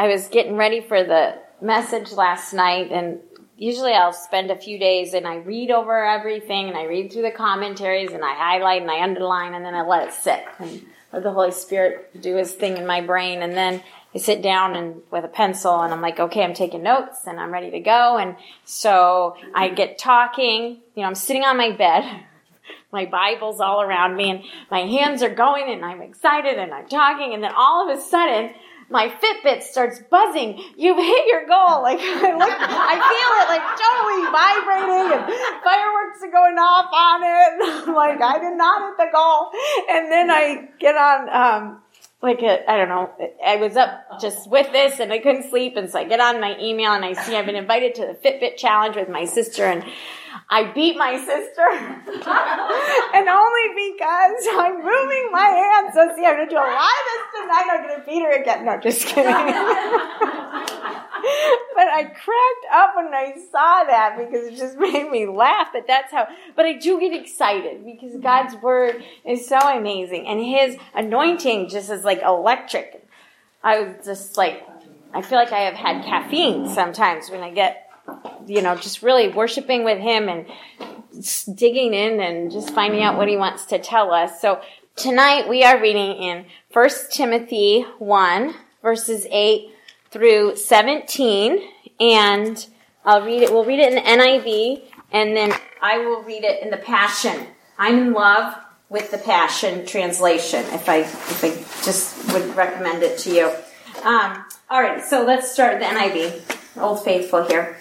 I was getting ready for the message last night and usually I'll spend a few days and I read over everything and I read through the commentaries and I highlight and I underline and then I let it sit and let the Holy Spirit do his thing in my brain and then I sit down and with a pencil and I'm like, okay, I'm taking notes and I'm ready to go. And so I get talking, you know, I'm sitting on my bed. My Bible's all around me and my hands are going and I'm excited and I'm talking and then all of a sudden my Fitbit starts buzzing. You've hit your goal. Like I I feel it like totally vibrating and fireworks are going off on it. Like, I did not hit the goal. And then I get on, um, like I don't know, I was up just with this and I couldn't sleep. And so I get on my email and I see I've been invited to the Fitbit challenge with my sister and I beat my sister. and only because I'm moving my hands. So see, I'm going to do a lot of this tonight. I'm going to beat her again. No, just kidding. but I cracked up when I saw that because it just made me laugh. But that's how, but I do get excited because God's word is so amazing and his anointing just is like electric. I was just like, I feel like I have had caffeine sometimes when I get you know, just really worshiping with Him and digging in and just finding out what He wants to tell us. So tonight we are reading in 1 Timothy 1, verses 8 through 17, and I'll read it, we'll read it in the NIV, and then I will read it in the Passion. I'm in love with the Passion translation, if I, if I just would recommend it to you. Um, all right, so let's start with the NIV. Old Faithful here.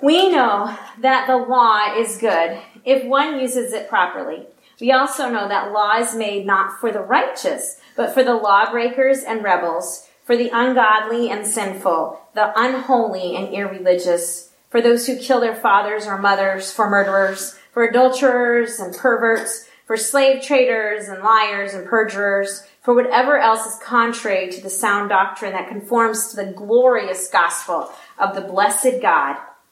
We know that the law is good if one uses it properly. We also know that law is made not for the righteous, but for the lawbreakers and rebels, for the ungodly and sinful, the unholy and irreligious, for those who kill their fathers or mothers, for murderers, for adulterers and perverts, for slave traders and liars and perjurers, for whatever else is contrary to the sound doctrine that conforms to the glorious gospel of the blessed God,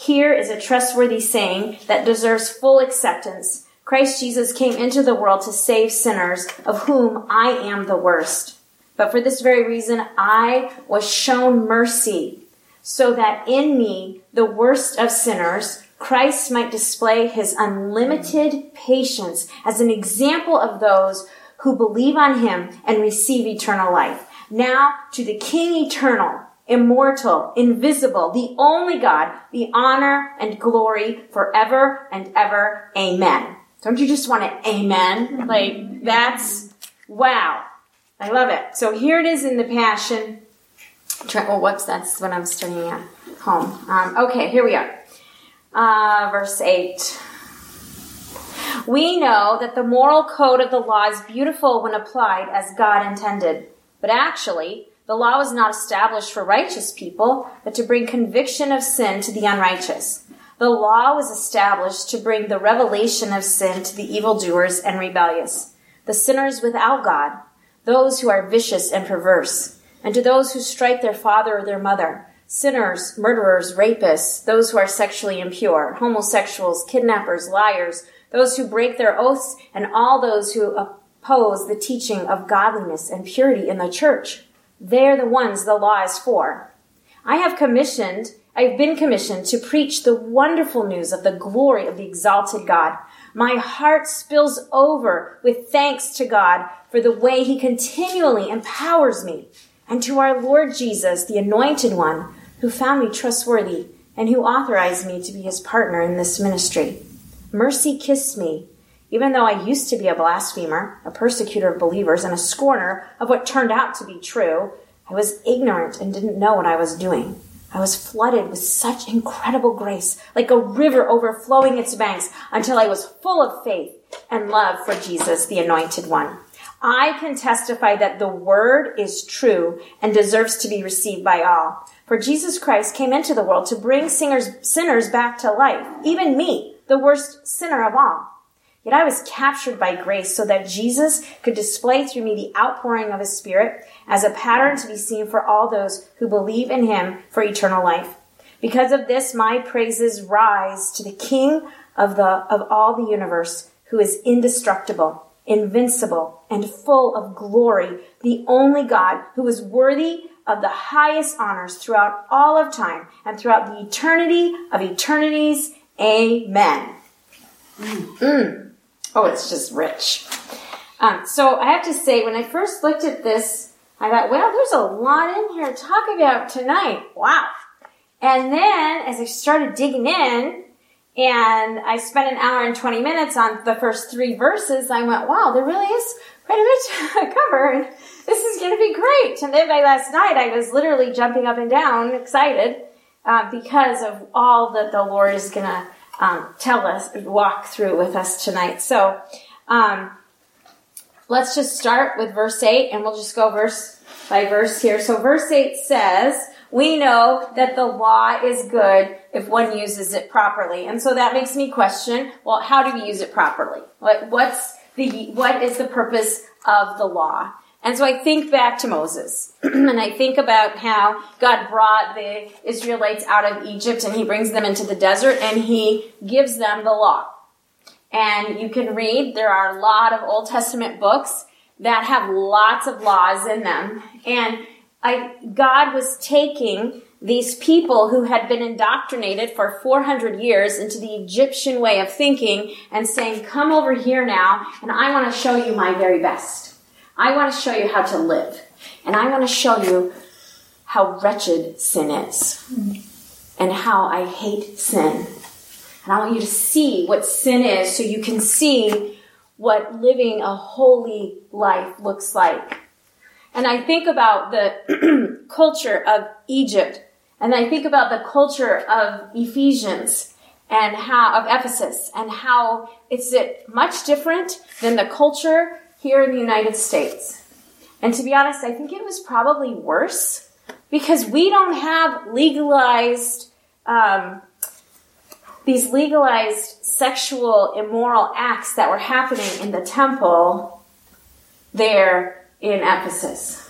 Here is a trustworthy saying that deserves full acceptance. Christ Jesus came into the world to save sinners, of whom I am the worst. But for this very reason, I was shown mercy, so that in me, the worst of sinners, Christ might display his unlimited patience as an example of those who believe on him and receive eternal life. Now to the King eternal, immortal, invisible, the only God, the honor and glory forever and ever. Amen. Don't you just want to amen? Like, that's, wow. I love it. So here it is in the Passion. Oh, whoops, that's what I'm studying at home. Um, okay, here we are. Uh, verse 8. We know that the moral code of the law is beautiful when applied as God intended. But actually, the law was not established for righteous people, but to bring conviction of sin to the unrighteous. The law was established to bring the revelation of sin to the evildoers and rebellious, the sinners without God, those who are vicious and perverse, and to those who strike their father or their mother, sinners, murderers, rapists, those who are sexually impure, homosexuals, kidnappers, liars, those who break their oaths, and all those who oppose the teaching of godliness and purity in the church. They're the ones the law is for. I have commissioned, I've been commissioned to preach the wonderful news of the glory of the exalted God. My heart spills over with thanks to God for the way he continually empowers me and to our Lord Jesus, the anointed one, who found me trustworthy and who authorized me to be his partner in this ministry. Mercy kissed me even though I used to be a blasphemer, a persecutor of believers, and a scorner of what turned out to be true, I was ignorant and didn't know what I was doing. I was flooded with such incredible grace, like a river overflowing its banks, until I was full of faith and love for Jesus, the anointed one. I can testify that the word is true and deserves to be received by all. For Jesus Christ came into the world to bring singers, sinners back to life, even me, the worst sinner of all. Yet I was captured by grace so that Jesus could display through me the outpouring of his Spirit as a pattern to be seen for all those who believe in him for eternal life. Because of this, my praises rise to the King of the, of all the universe, who is indestructible, invincible, and full of glory, the only God who is worthy of the highest honors throughout all of time and throughout the eternity of eternities. Amen. Mm. Oh, it's just rich. Um, so I have to say, when I first looked at this, I thought, well, there's a lot in here to talk about tonight. Wow. And then as I started digging in, and I spent an hour and 20 minutes on the first three verses, I went, wow, there really is quite a bit to cover. And this is going to be great. And then by last night, I was literally jumping up and down, excited, uh, because of all that the Lord is going to um, tell us, walk through with us tonight. So, um, let's just start with verse 8 and we'll just go verse by verse here. So verse 8 says, we know that the law is good if one uses it properly. And so that makes me question, well, how do we use it properly? What, what's the, what is the purpose of the law? And so I think back to Moses and I think about how God brought the Israelites out of Egypt and he brings them into the desert and he gives them the law. And you can read, there are a lot of Old Testament books that have lots of laws in them. And I, God was taking these people who had been indoctrinated for 400 years into the Egyptian way of thinking and saying, come over here now and I want to show you my very best. I want to show you how to live. And I want to show you how wretched sin is and how I hate sin. And I want you to see what sin is so you can see what living a holy life looks like. And I think about the culture of Egypt and I think about the culture of Ephesians and how, of Ephesus and how it's much different than the culture here in the United States. And to be honest, I think it was probably worse because we don't have legalized, um, these legalized sexual immoral acts that were happening in the temple there in Ephesus.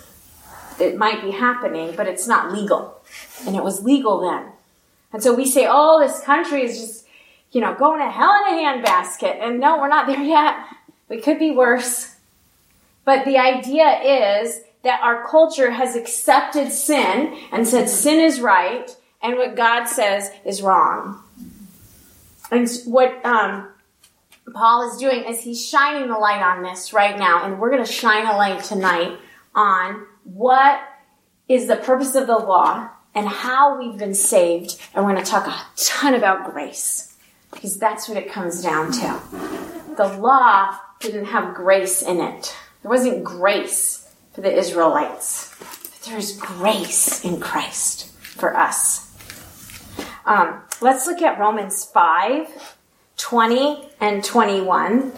It might be happening, but it's not legal. And it was legal then. And so we say, oh, this country is just, you know, going to hell in a handbasket. And no, we're not there yet. We could be worse. But the idea is that our culture has accepted sin and said sin is right and what God says is wrong. And what um, Paul is doing is he's shining the light on this right now, and we're going to shine a light tonight on what is the purpose of the law and how we've been saved. And we're going to talk a ton about grace because that's what it comes down to. The law didn't have grace in it. There wasn't grace for the Israelites, but there's grace in Christ for us. Um, let's look at Romans 5 20 and 21.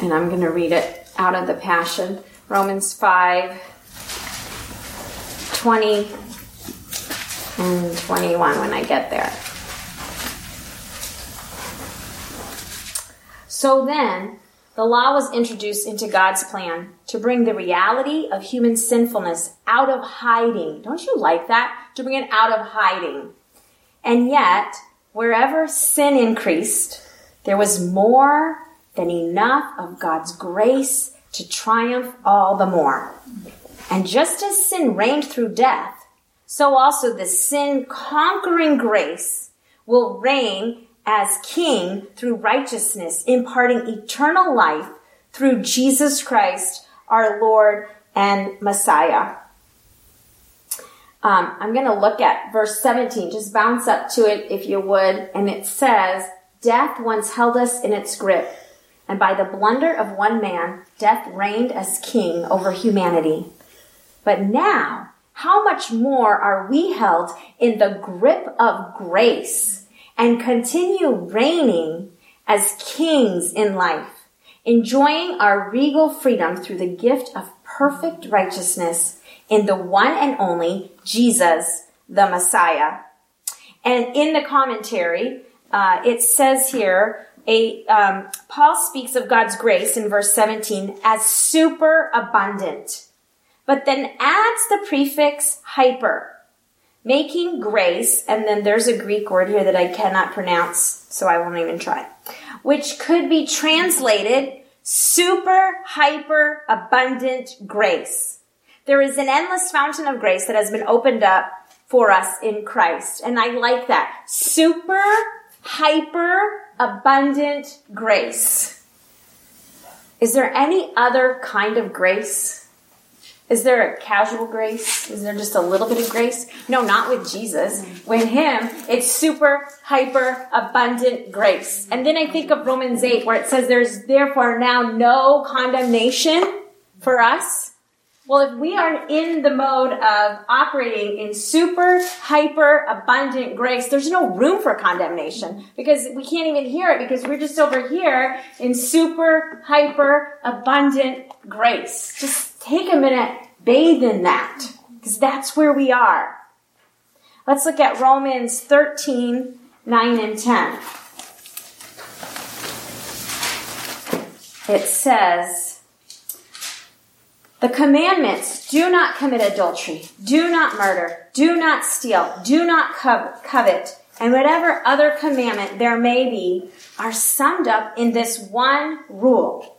And I'm going to read it out of the Passion. Romans 5 20 and 21 when I get there. So then, the law was introduced into God's plan to bring the reality of human sinfulness out of hiding. Don't you like that? To bring it out of hiding. And yet, wherever sin increased, there was more than enough of God's grace to triumph all the more. And just as sin reigned through death, so also the sin conquering grace will reign as king through righteousness, imparting eternal life through Jesus Christ, our Lord and Messiah. Um, I'm going to look at verse 17. Just bounce up to it if you would. And it says, Death once held us in its grip, and by the blunder of one man, death reigned as king over humanity. But now, how much more are we held in the grip of grace? And continue reigning as kings in life, enjoying our regal freedom through the gift of perfect righteousness in the one and only Jesus, the Messiah. And in the commentary, uh, it says here, a, um, Paul speaks of God's grace in verse 17 as super abundant, but then adds the prefix hyper, making grace, and then there's a Greek word here that I cannot pronounce, so I won't even try, which could be translated super hyper abundant grace. There is an endless fountain of grace that has been opened up for us in Christ. And I like that. Super hyper abundant grace. Is there any other kind of grace? Is there a casual grace? Is there just a little bit of grace? No, not with Jesus. With Him, it's super, hyper, abundant grace. And then I think of Romans 8 where it says there's therefore now no condemnation for us well, if we are in the mode of operating in super, hyper, abundant grace, there's no room for condemnation because we can't even hear it because we're just over here in super, hyper, abundant grace. Just take a minute, bathe in that because that's where we are. Let's look at Romans 13, 9 and 10. It says, the commandments do not commit adultery, do not murder, do not steal, do not covet, and whatever other commandment there may be are summed up in this one rule.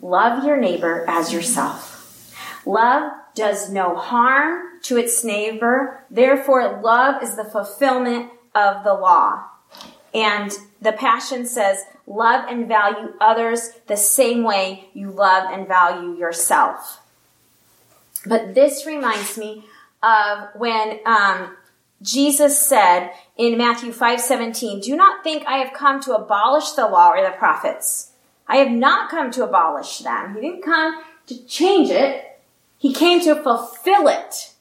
Love your neighbor as yourself. Love does no harm to its neighbor. Therefore, love is the fulfillment of the law. And the Passion says, love and value others the same way you love and value yourself. But this reminds me of when um, Jesus said in Matthew 5:17, "Do not think I have come to abolish the law or the prophets. I have not come to abolish them. He didn't come to change it. He came to fulfill it."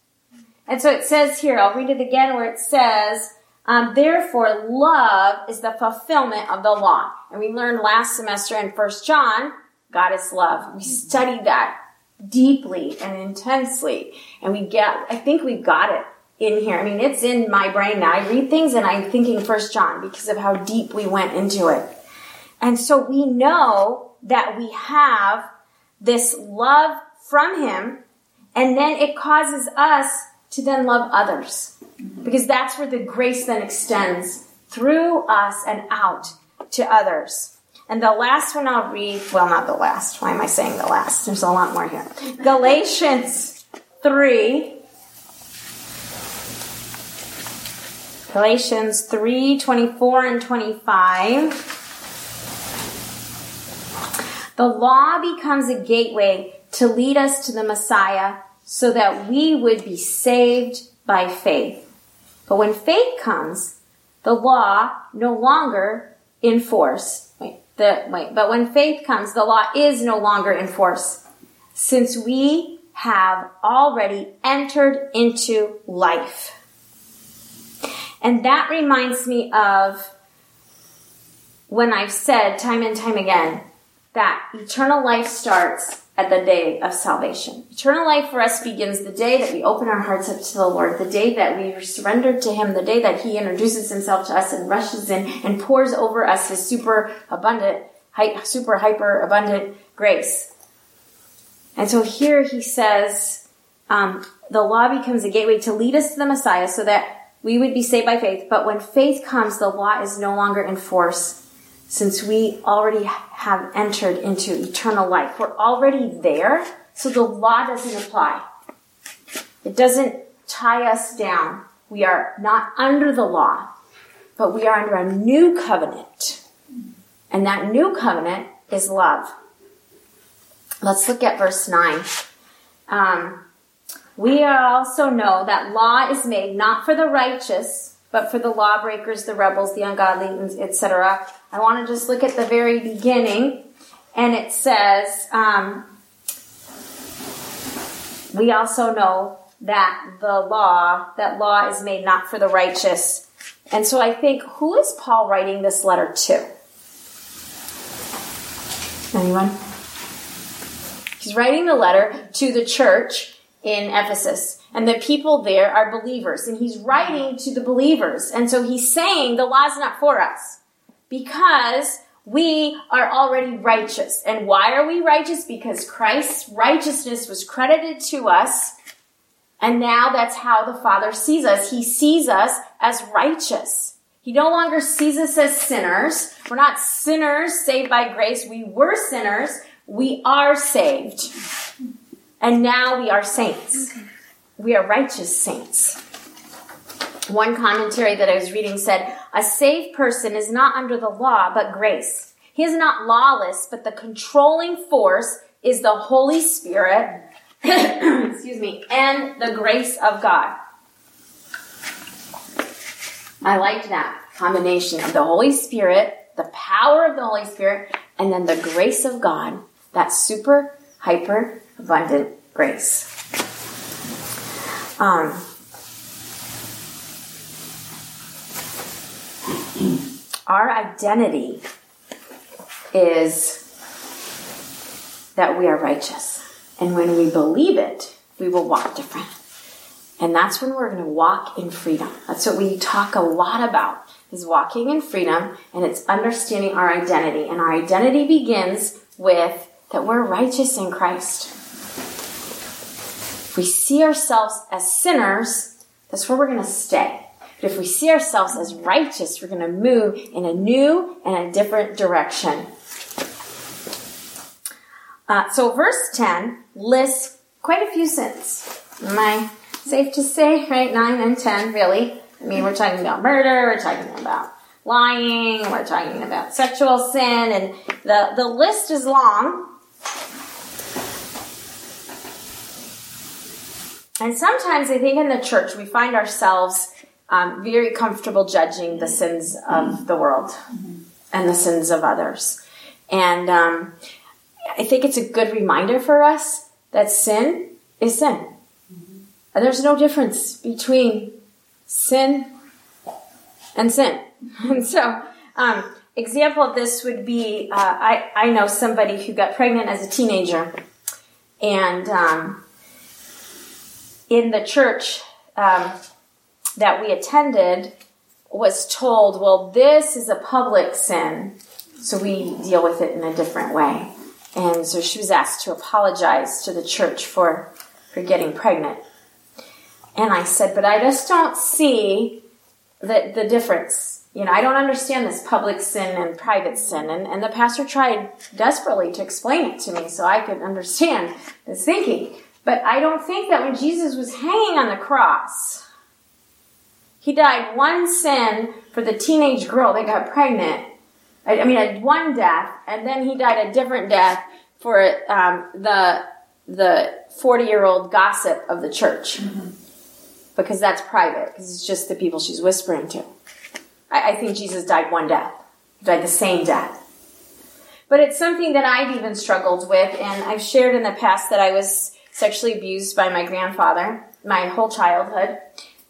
And so it says here, I'll read it again where it says, um, therefore, love is the fulfillment of the law. And we learned last semester in First John, God is love. We studied that deeply and intensely. And we get, I think we've got it in here. I mean, it's in my brain now. I read things and I'm thinking First John because of how deep we went into it. And so we know that we have this love from Him, and then it causes us to then love others. Mm-hmm. Because that's where the grace then extends through us and out to others. And the last one I'll read, well, not the last. Why am I saying the last? There's a lot more here. Galatians 3. Galatians 3, 24 and 25. The law becomes a gateway to lead us to the Messiah so that we would be saved by faith. But when faith comes, the law no longer in force. Wait, the, wait, but when faith comes, the law is no longer in force since we have already entered into life. And that reminds me of when I've said time and time again that eternal life starts at the day of salvation. Eternal life for us begins the day that we open our hearts up to the Lord, the day that we surrender to Him, the day that He introduces Himself to us and rushes in and pours over us His super abundant, super hyper abundant grace. And so here He says, um, the law becomes a gateway to lead us to the Messiah so that we would be saved by faith. But when faith comes, the law is no longer in force since we already have entered into eternal life. We're already there, so the law doesn't apply. It doesn't tie us down. We are not under the law, but we are under a new covenant. And that new covenant is love. Let's look at verse 9. Um, we also know that law is made not for the righteous, but for the lawbreakers, the rebels, the ungodly, etc. I want to just look at the very beginning, and it says, um, we also know that the law, that law is made not for the righteous. And so I think, who is Paul writing this letter to? Anyone? He's writing the letter to the church in Ephesus. And the people there are believers. And he's writing to the believers. And so he's saying the law's not for us because we are already righteous. And why are we righteous? Because Christ's righteousness was credited to us. And now that's how the Father sees us. He sees us as righteous. He no longer sees us as sinners. We're not sinners saved by grace. We were sinners. We are saved. And now we are saints. We are righteous saints. One commentary that I was reading said, a saved person is not under the law, but grace. He is not lawless, but the controlling force is the Holy Spirit, excuse me, and the grace of God. I liked that combination of the Holy Spirit, the power of the Holy Spirit, and then the grace of God, that super, hyper, abundant grace. Um, our identity is that we are righteous. And when we believe it, we will walk different. And that's when we're going to walk in freedom. That's what we talk a lot about is walking in freedom and it's understanding our identity. And our identity begins with that we're righteous in Christ. If we see ourselves as sinners, that's where we're going to stay. But if we see ourselves as righteous, we're going to move in a new and a different direction. Uh, so verse 10 lists quite a few sins. Am I safe to say, right? 9 and 10, really. I mean, we're talking about murder, we're talking about lying, we're talking about sexual sin, and the, the list is long. And sometimes I think in the church we find ourselves um, very comfortable judging the sins of the world and the sins of others. And um, I think it's a good reminder for us that sin is sin. And there's no difference between sin and sin. and so, um, example of this would be uh, I, I know somebody who got pregnant as a teenager. And um, in the church um, that we attended, was told, well, this is a public sin, so we deal with it in a different way. And so she was asked to apologize to the church for, for getting pregnant. And I said, but I just don't see the, the difference. You know, I don't understand this public sin and private sin. And, and the pastor tried desperately to explain it to me so I could understand his thinking. But I don't think that when Jesus was hanging on the cross, he died one sin for the teenage girl that got pregnant I, I mean, one death, and then he died a different death for um, the the forty year old gossip of the church, mm-hmm. because that's private, because it's just the people she's whispering to. I, I think Jesus died one death, he died the same death. But it's something that I've even struggled with, and I've shared in the past that I was sexually abused by my grandfather my whole childhood.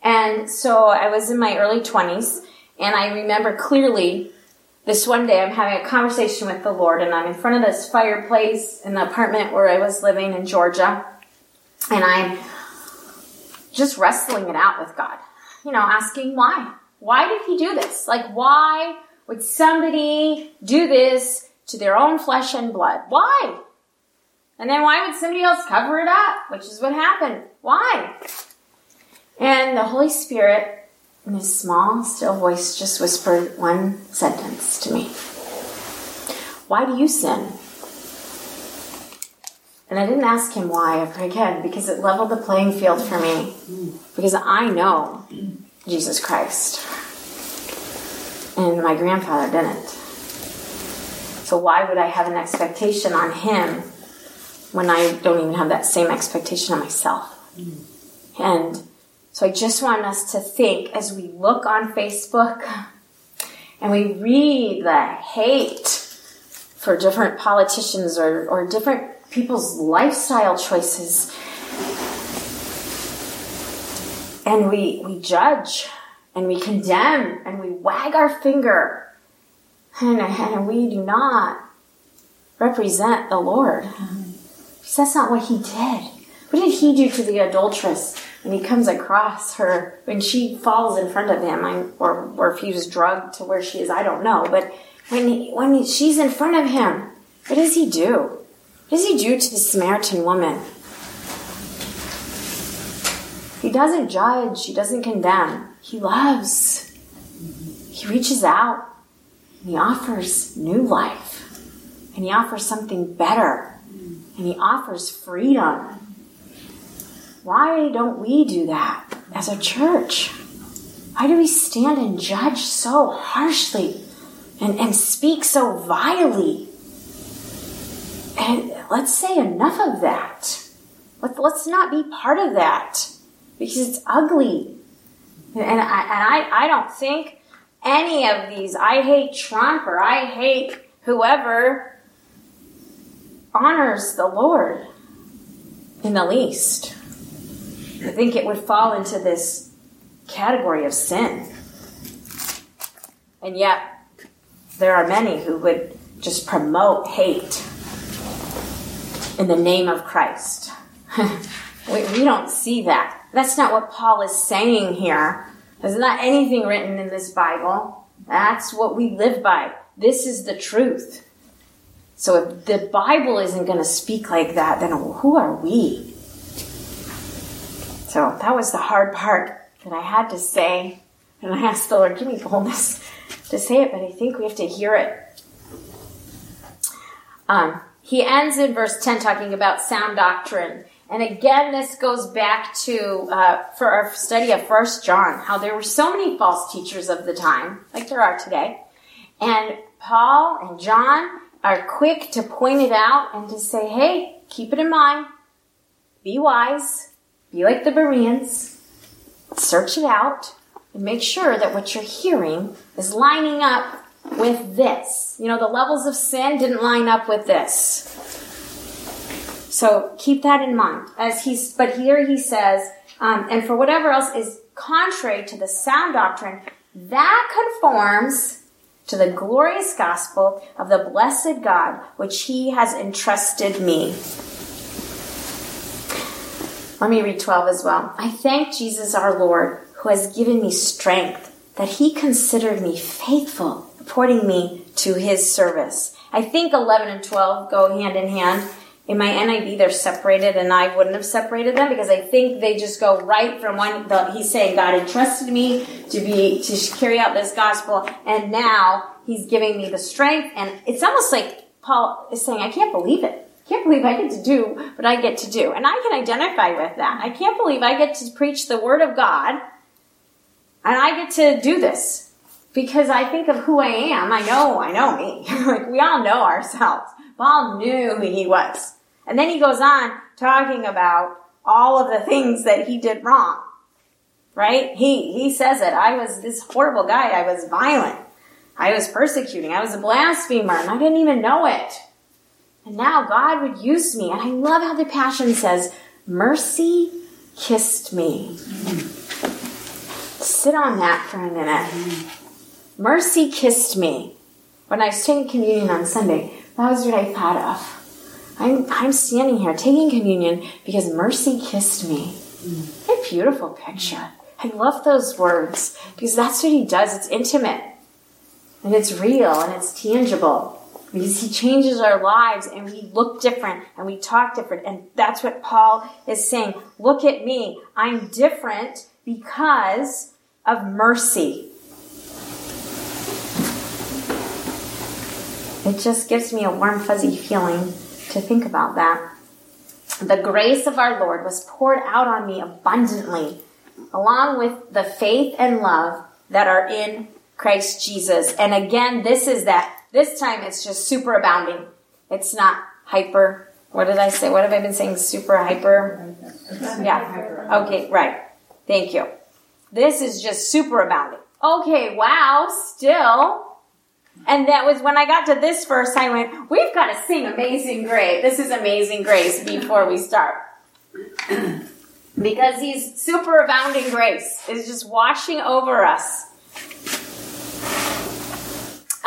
And so I was in my early 20s, and I remember clearly this one day I'm having a conversation with the Lord and I'm in front of this fireplace in the apartment where I was living in Georgia and I'm just wrestling it out with God. You know, asking why? Why did he do this? Like why would somebody do this to their own flesh and blood? Why? And then why would somebody else cover it up? Which is what happened. Why? And the Holy Spirit in his small, still voice just whispered one sentence to me Why do you sin? And I didn't ask him why ever again because it leveled the playing field for me. Because I know Jesus Christ. And my grandfather didn't. So why would I have an expectation on him when I don't even have that same expectation of myself? And so I just want us to think as we look on Facebook and we read the hate for different politicians or, or different people's lifestyle choices. And we, we judge and we condemn and we wag our finger. And, and we do not represent the Lord. Because that's not what he did. What did he do to the adulteress when he comes across her, when she falls in front of him, I, or, or if he was drugged to where she is, I don't know. But when, he, when he, she's in front of him, what does he do? What does he do to the Samaritan woman? He doesn't judge, he doesn't condemn, he loves. He reaches out and he offers new life, and he offers something better, and he offers freedom. Why don't we do that as a church? Why do we stand and judge so harshly and, and speak so vilely? And let's say enough of that. Let, let's not be part of that because it's ugly. And, I, and I, I don't think any of these, I hate Trump or I hate whoever, honors the Lord in the least. I think it would fall into this category of sin. And yet, there are many who would just promote hate in the name of Christ. we, we don't see that. That's not what Paul is saying here. There's not anything written in this Bible. That's what we live by. This is the truth. So if the Bible isn't going to speak like that, then who are we? So that was the hard part that I had to say. And I asked the Lord, give me boldness to say it, but I think we have to hear it. Um, he ends in verse 10 talking about sound doctrine. And again, this goes back to uh, for our study of First John, how there were so many false teachers of the time, like there are today, and Paul and John are quick to point it out and to say, "Hey, keep it in mind. Be wise. Be like the Bereans. Search it out, and make sure that what you're hearing is lining up with this. You know, the levels of sin didn't line up with this." So keep that in mind. As he's, but here he says, um, and for whatever else is contrary to the sound doctrine, that conforms to the glorious gospel of the blessed God, which he has entrusted me. Let me read 12 as well. I thank Jesus our Lord, who has given me strength, that he considered me faithful, appointing me to his service. I think 11 and 12 go hand in hand in my NIV, they're separated, and I wouldn't have separated them because I think they just go right from one. The, he's saying God entrusted me to be to carry out this gospel, and now He's giving me the strength. And it's almost like Paul is saying, "I can't believe it. I can't believe I get to do what I get to do," and I can identify with that. I can't believe I get to preach the Word of God, and I get to do this because I think of who I am. I know, I know me. like we all know ourselves. Paul knew who he was. And then he goes on talking about all of the things that he did wrong. Right? He, he says it. I was this horrible guy. I was violent. I was persecuting. I was a blasphemer and I didn't even know it. And now God would use me. And I love how the Passion says, mercy kissed me. Sit on that for a minute. Mercy kissed me. When I was taking communion on Sunday, that was what I thought of. I'm, I'm standing here taking communion because mercy kissed me. Mm. A beautiful picture. I love those words because that's what he does. It's intimate and it's real and it's tangible because he changes our lives and we look different and we talk different. And that's what Paul is saying. Look at me. I'm different because of mercy. It just gives me a warm, fuzzy feeling to think about that. The grace of our Lord was poured out on me abundantly, along with the faith and love that are in Christ Jesus. And again, this is that. This time it's just super abounding. It's not hyper. What did I say? What have I been saying? Super hyper? Yeah. Okay, right. Thank you. This is just super abounding. Okay, wow, still and that was when I got to this verse, I went, we've got to sing Amazing Grace. This is Amazing Grace before we start. because he's super abounding grace is just washing over us.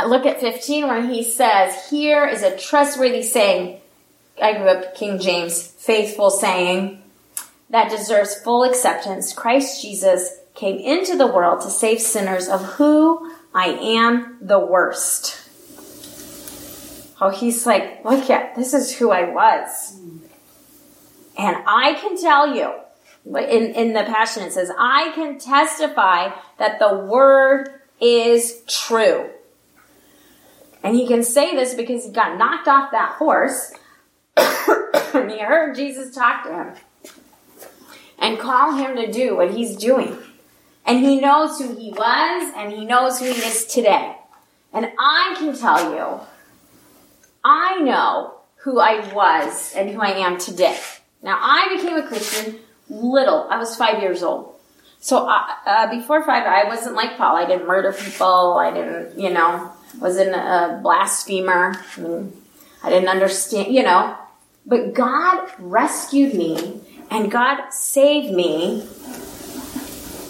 Look at 15 where he says, Here is a trustworthy saying. I grew up King James, faithful saying that deserves full acceptance. Christ Jesus came into the world to save sinners of who I am the worst. Oh, he's like, look at this is who I was. And I can tell you, in, in the Passion it says, I can testify that the word is true. And he can say this because he got knocked off that horse and he heard Jesus talk to him and call him to do what he's doing. And he knows who he was and he knows who he is today. And I can tell you, I know who I was and who I am today. Now, I became a Christian little. I was five years old. So uh, uh, before five, I wasn't like Paul. I didn't murder people. I didn't, you know, wasn't a blasphemer. I mean, I didn't understand, you know. But God rescued me and God saved me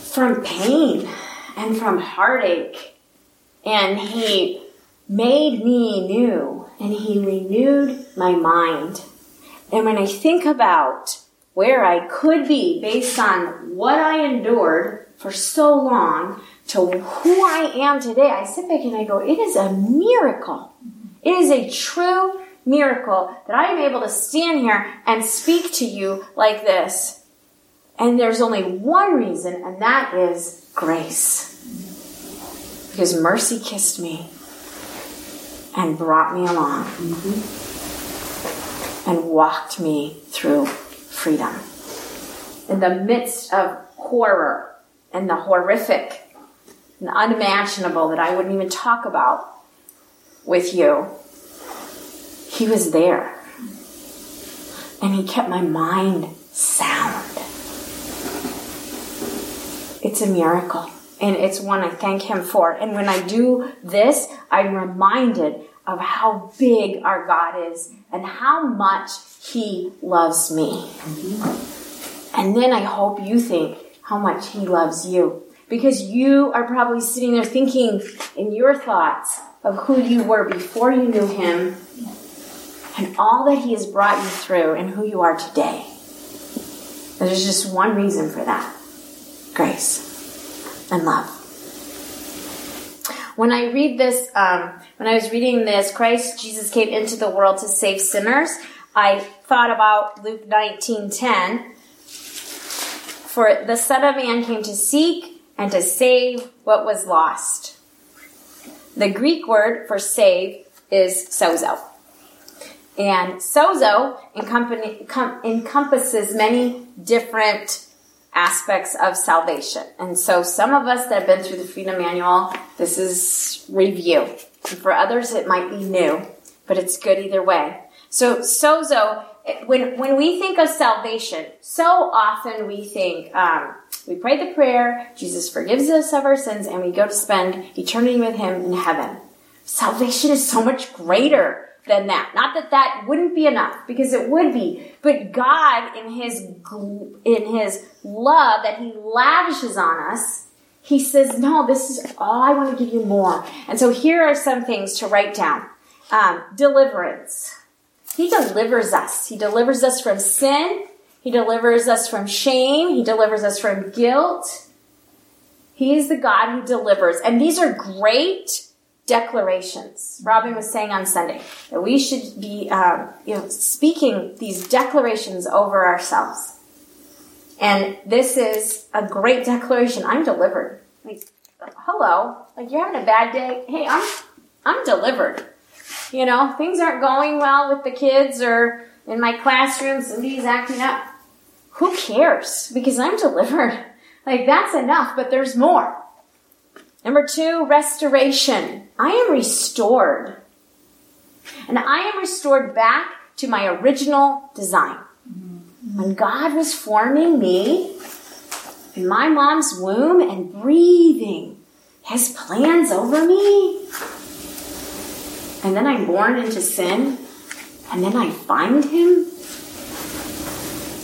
from pain and from heartache. And He made me new and He renewed my mind. And when I think about where I could be based on what I endured for so long to who I am today, I sit back and I go, it is a miracle. It is a true miracle that I am able to stand here and speak to you like this. And there's only one reason, and that is grace. Because mercy kissed me and brought me along mm-hmm. and walked me through freedom. In the midst of horror and the horrific and unimaginable that I wouldn't even talk about with you, he was there. And He kept my mind sound. It's a miracle. And it's one I thank Him for. And when I do this, I'm reminded of how big our God is and how much He loves me. Mm-hmm. And then I hope you think how much He loves you. Because you are probably sitting there thinking in your thoughts of who you were before you knew Him and all that He has brought you through and who you are today. There's just one reason for that grace and love. When I read this, um, when I was reading this, Christ Jesus came into the world to save sinners. I thought about Luke 19:10. For the Son of Man came to seek and to save what was lost. The Greek word for save is sozo. And sozo encompasses many different aspects of salvation. And so some of us that have been through the Freedom Manual, this is review. And for others, it might be new, but it's good either way. So sozo, when, when we think of salvation, so often we think, um, we pray the prayer, Jesus forgives us of our sins, and we go to spend eternity with Him in heaven. Salvation is so much greater than that. Not that that wouldn't be enough, because it would be. But God, in His in His love that He lavishes on us, He says, "No, this is all I want to give you more." And so here are some things to write down: um, deliverance. He delivers us. He delivers us from sin. He delivers us from shame. He delivers us from guilt. He is the God who delivers. And these are great declarations. Robin was saying on Sunday that we should be, um, you know, speaking these declarations over ourselves. And this is a great declaration. I'm delivered. Like, hello, like you're having a bad day. Hey, I'm, I'm delivered. You know, things aren't going well with the kids or in my classroom, somebody's acting up. Who cares? Because I'm delivered. Like that's enough, but there's more. Number two, restoration. I am restored. And I am restored back to my original design. When God was forming me in my mom's womb and breathing his plans over me. And then I'm born into sin, and then I find him.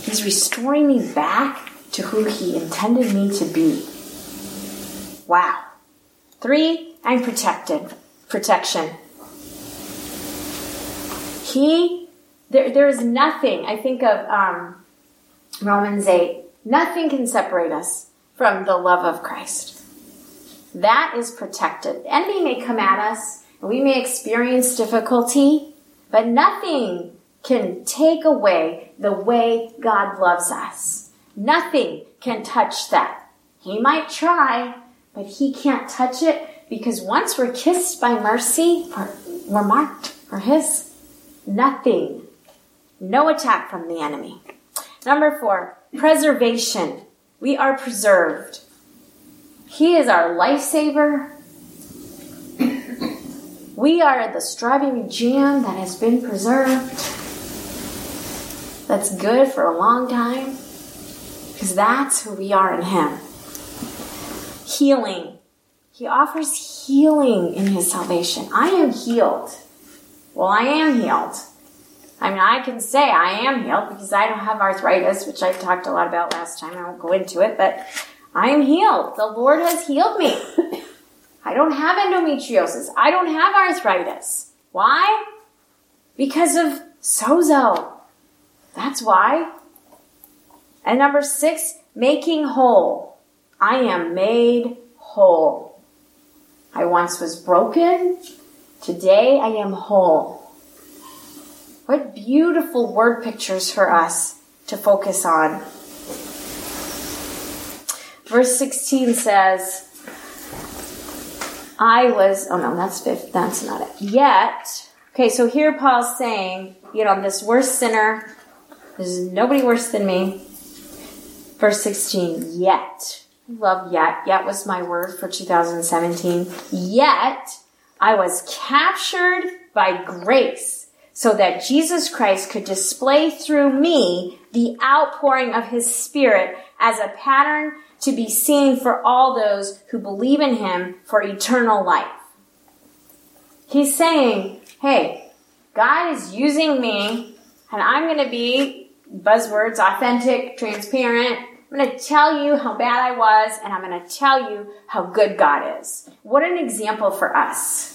He's restoring me back to who he intended me to be. Wow. Three, I'm protected. Protection. He there, there is nothing. I think of um, Romans 8. Nothing can separate us from the love of Christ. That is protected. The enemy may come at us, and we may experience difficulty, but nothing can take away the way God loves us. Nothing can touch that. He might try, but he can't touch it because once we're kissed by mercy, we're marked for his. Nothing. No attack from the enemy. Number four, preservation. We are preserved. He is our lifesaver. We are the strawberry jam that has been preserved. That's good for a long time. Because that's who we are in Him. Healing. He offers healing in His salvation. I am healed. Well, I am healed. I mean, I can say I am healed because I don't have arthritis, which I talked a lot about last time. I won't go into it, but I am healed. The Lord has healed me. I don't have endometriosis. I don't have arthritis. Why? Because of sozo. That's why. And number six, making whole. I am made whole. I once was broken. Today I am whole. What beautiful word pictures for us to focus on. Verse 16 says, I was, oh no, that's fifth, that's not it. Yet, okay, so here Paul's saying, you know, I'm this worst sinner, there's nobody worse than me. Verse 16, yet. Love yet. Yet was my word for 2017. Yet, I was captured by grace so that Jesus Christ could display through me the outpouring of his spirit as a pattern to be seen for all those who believe in him for eternal life. He's saying, hey, God is using me and I'm going to be buzzwords, authentic, transparent. I'm going to tell you how bad I was and I'm going to tell you how good God is. What an example for us.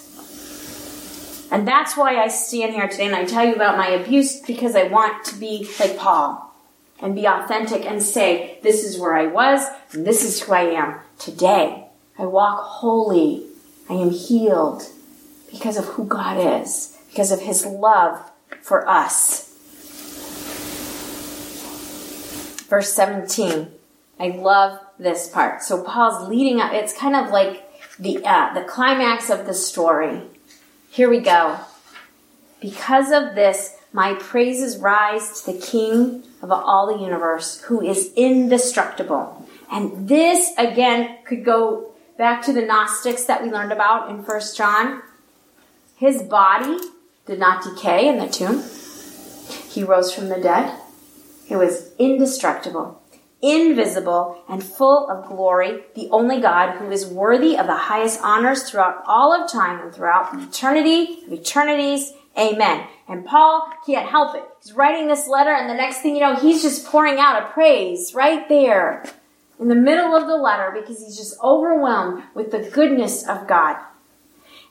And that's why I stand here today and I tell you about my abuse because I want to be like Paul and be authentic and say, this is where I was and this is who I am today. I walk holy. I am healed because of who God is, because of his love for us. Verse 17. I love this part. So Paul's leading up. It's kind of like the uh, the climax of the story. Here we go. Because of this, my praises rise to the King of all the universe, who is indestructible. And this, again, could go back to the Gnostics that we learned about in First John. His body did not decay in the tomb. He rose from the dead. He was indestructible invisible and full of glory, the only God who is worthy of the highest honors throughout all of time and throughout eternity of eternities. Amen. And Paul can't help it. He's writing this letter and the next thing you know, he's just pouring out a praise right there in the middle of the letter because he's just overwhelmed with the goodness of God.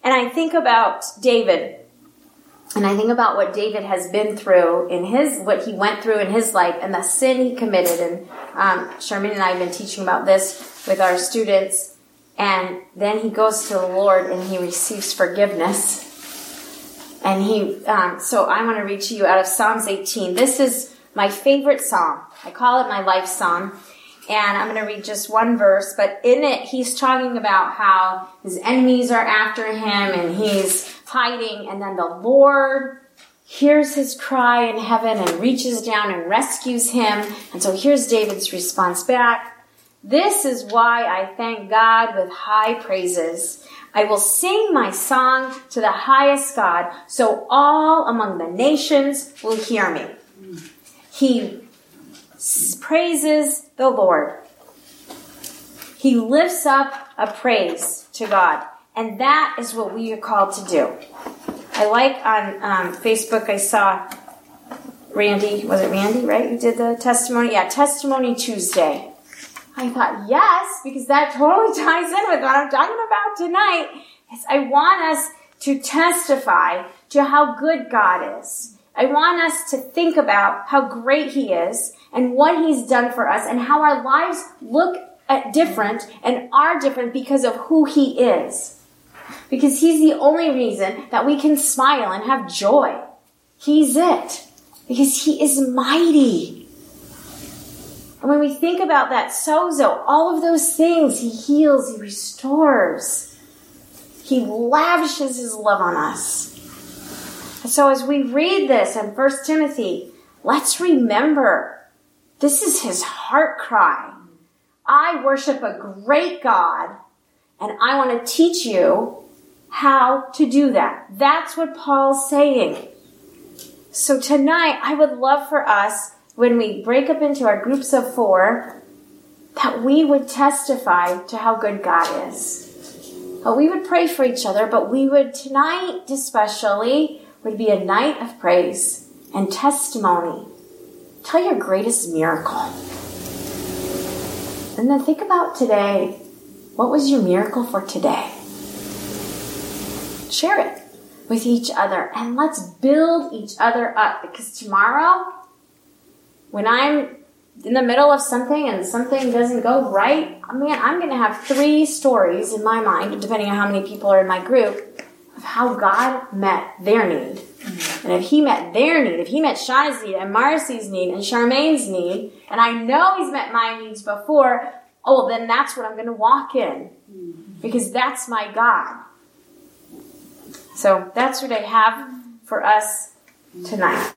And I think about David and I think about what David has been through in his, what he went through in his life and the sin he committed. And um, Sherman and I have been teaching about this with our students. And then he goes to the Lord and he receives forgiveness. And he, um, so I want to read to you out of Psalms 18. This is my favorite psalm. I call it my life psalm. And I'm going to read just one verse, but in it, he's talking about how his enemies are after him and he's hiding. And then the Lord hears his cry in heaven and reaches down and rescues him. And so here's David's response back. This is why I thank God with high praises. I will sing my song to the highest God, so all among the nations will hear me. He praises the Lord. He lifts up a praise to God. And that is what we are called to do. I like on um, Facebook, I saw Randy, was it Randy, right? Who did the testimony? Yeah, Testimony Tuesday. I thought, yes, because that totally ties in with what I'm talking about tonight. Is I want us to testify to how good God is I want us to think about how great He is and what He's done for us and how our lives look different and are different because of who He is. Because He's the only reason that we can smile and have joy. He's it. Because He is mighty. And when we think about that sozo, all of those things, He heals, He restores. He lavishes His love on us. And So as we read this in 1 Timothy, let's remember this is His heart cry. I worship a great God, and I want to teach you how to do that. That's what Paul's saying. So tonight, I would love for us when we break up into our groups of four, that we would testify to how good God is. But we would pray for each other, but we would tonight, especially, would be a night of praise and testimony. Tell your greatest miracle. And then think about today. What was your miracle for today? Share it with each other and let's build each other up because tomorrow when I'm in the middle of something and something doesn't go right, I mean, I'm going to have three stories in my mind, depending on how many people are in my group, of how God met their need. Mm-hmm. And if He met their need, if He met Shauna's need and Marcy's need and Charmaine's need, and I know He's met my needs before, oh, then that's what I'm going to walk in. Mm-hmm. Because that's my God. So that's what I have for us tonight.